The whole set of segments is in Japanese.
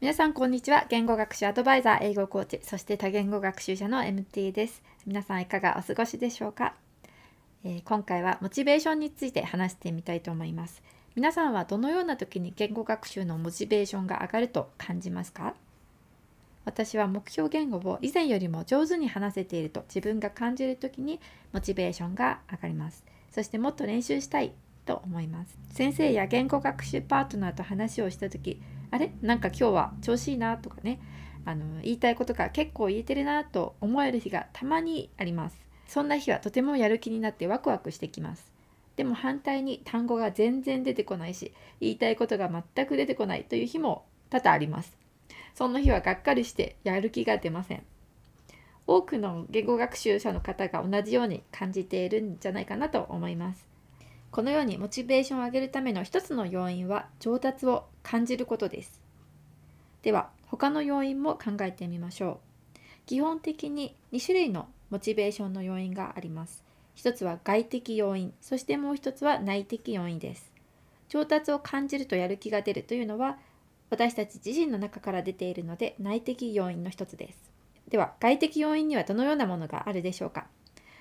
皆さんこんにちは。言語学習アドバイザー英語コーチ。そして多言語学習者の MT です。皆さんいかがお過ごしでしょうか、えー、今回はモチベーションについて話してみたいと思います。皆さんはどのような時に言語学習のモチベーションが上がると感じますか？私は目標言語を以前よりも上手に話せていると自分が感じる時にモチベーションが上がります。そしてもっと練習したいと思います。先生や言語学習パートナーと話をした時あれ？なんか今日は調子いいなとかね。あの言いたいことが結構言えてるなと思える日がたまにあります。そんな日はとてもやる気になってワクワクしてきます。でも反対に単語が全然出てこないし言いたいことが全く出てこないという日も多々あります。そんな日はがっかりしてやる気が出ません。多くの言語学習者の方が同じように感じているんじゃないかなと思います。このようにモチベーションを上げるための一つの要因は上達を感じることです。では他の要因も考えてみましょう。基本的に2種類のモチベーションの要因があります。一つは外的要因、そしてもう一つは内的要因です。上達を感じるとやる気が出るというのは私たち自身の中から出ているので内的要因の一つです。では外的要因にはどのようなものがあるでしょうか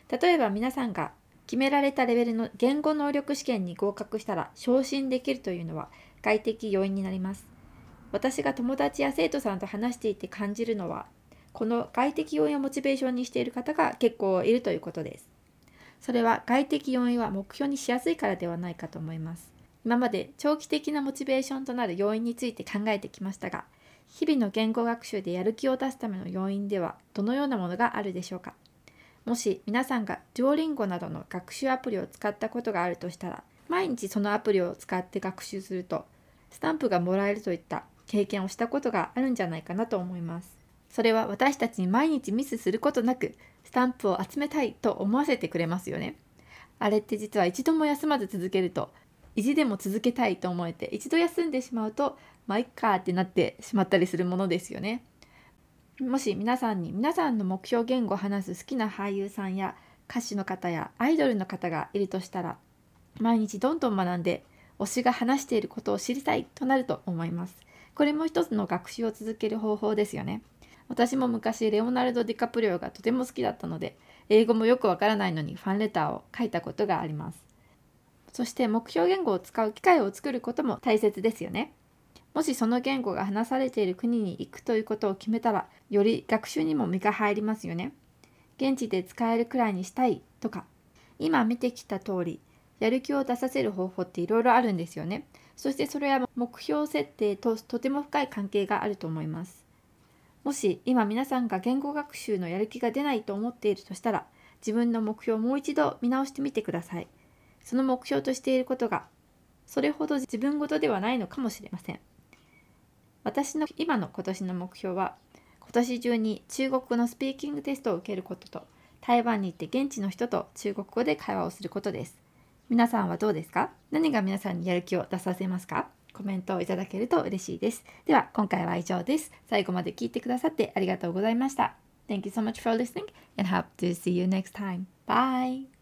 例えば皆さんが決められたレベルの言語能力試験に合格したら昇進できるというのは外的要因になります。私が友達や生徒さんと話していて感じるのは、この外的要因をモチベーションにしている方が結構いるということです。それは外的要因は目標にしやすいからではないかと思います。今まで長期的なモチベーションとなる要因について考えてきましたが、日々の言語学習でやる気を出すための要因ではどのようなものがあるでしょうか？もし皆さんがデュオリンゴなどの学習アプリを使ったことがあるとしたら毎日そのアプリを使って学習するとスタンプがもらえるといった経験をしたことがあるんじゃないかなと思います。それは私たちに毎日ミスすることなくスタンプを集めたいと思わせてくれますよね。あれって実は一度も休まず続けると意地でも続けたいと思えて一度休んでしまうとまあいっかってなってしまったりするものですよね。もし皆さんに皆さんの目標言語を話す好きな俳優さんや歌手の方やアイドルの方がいるとしたら毎日どんどん学んで推しが話していることを知りたいとなると思います。これも一つの学習を続ける方法ですよね。私も昔レオナルド・ディカプリオがとても好きだったので英語もよくわからないのにファンレターを書いたことがあります。そして目標言語を使う機会を作ることも大切ですよね。もしその言語が話されている国に行くということを決めたらより学習にも身が入りますよね。現地で使えるくらいにしたいとか今見てきた通りやる気を出させる方法っていろいろあるんですよね。そしてそれは目標設定ととても深い関係があると思います。もし今皆さんが言語学習のやる気が出ないと思っているとしたら自分の目標をもう一度見直してみてください。その目標としていることがそれほど自分ごとではないのかもしれません。私の今の今年の目標は今年中に中国語のスピーキングテストを受けることと台湾に行って現地の人と中国語で会話をすることです。皆さんはどうですか？何が皆さんにやる気を出させますか？コメントをいただけると嬉しいです。では今回は以上です。最後まで聞いてくださってありがとうございました。Thank you so much for listening and hope to see you next time. Bye!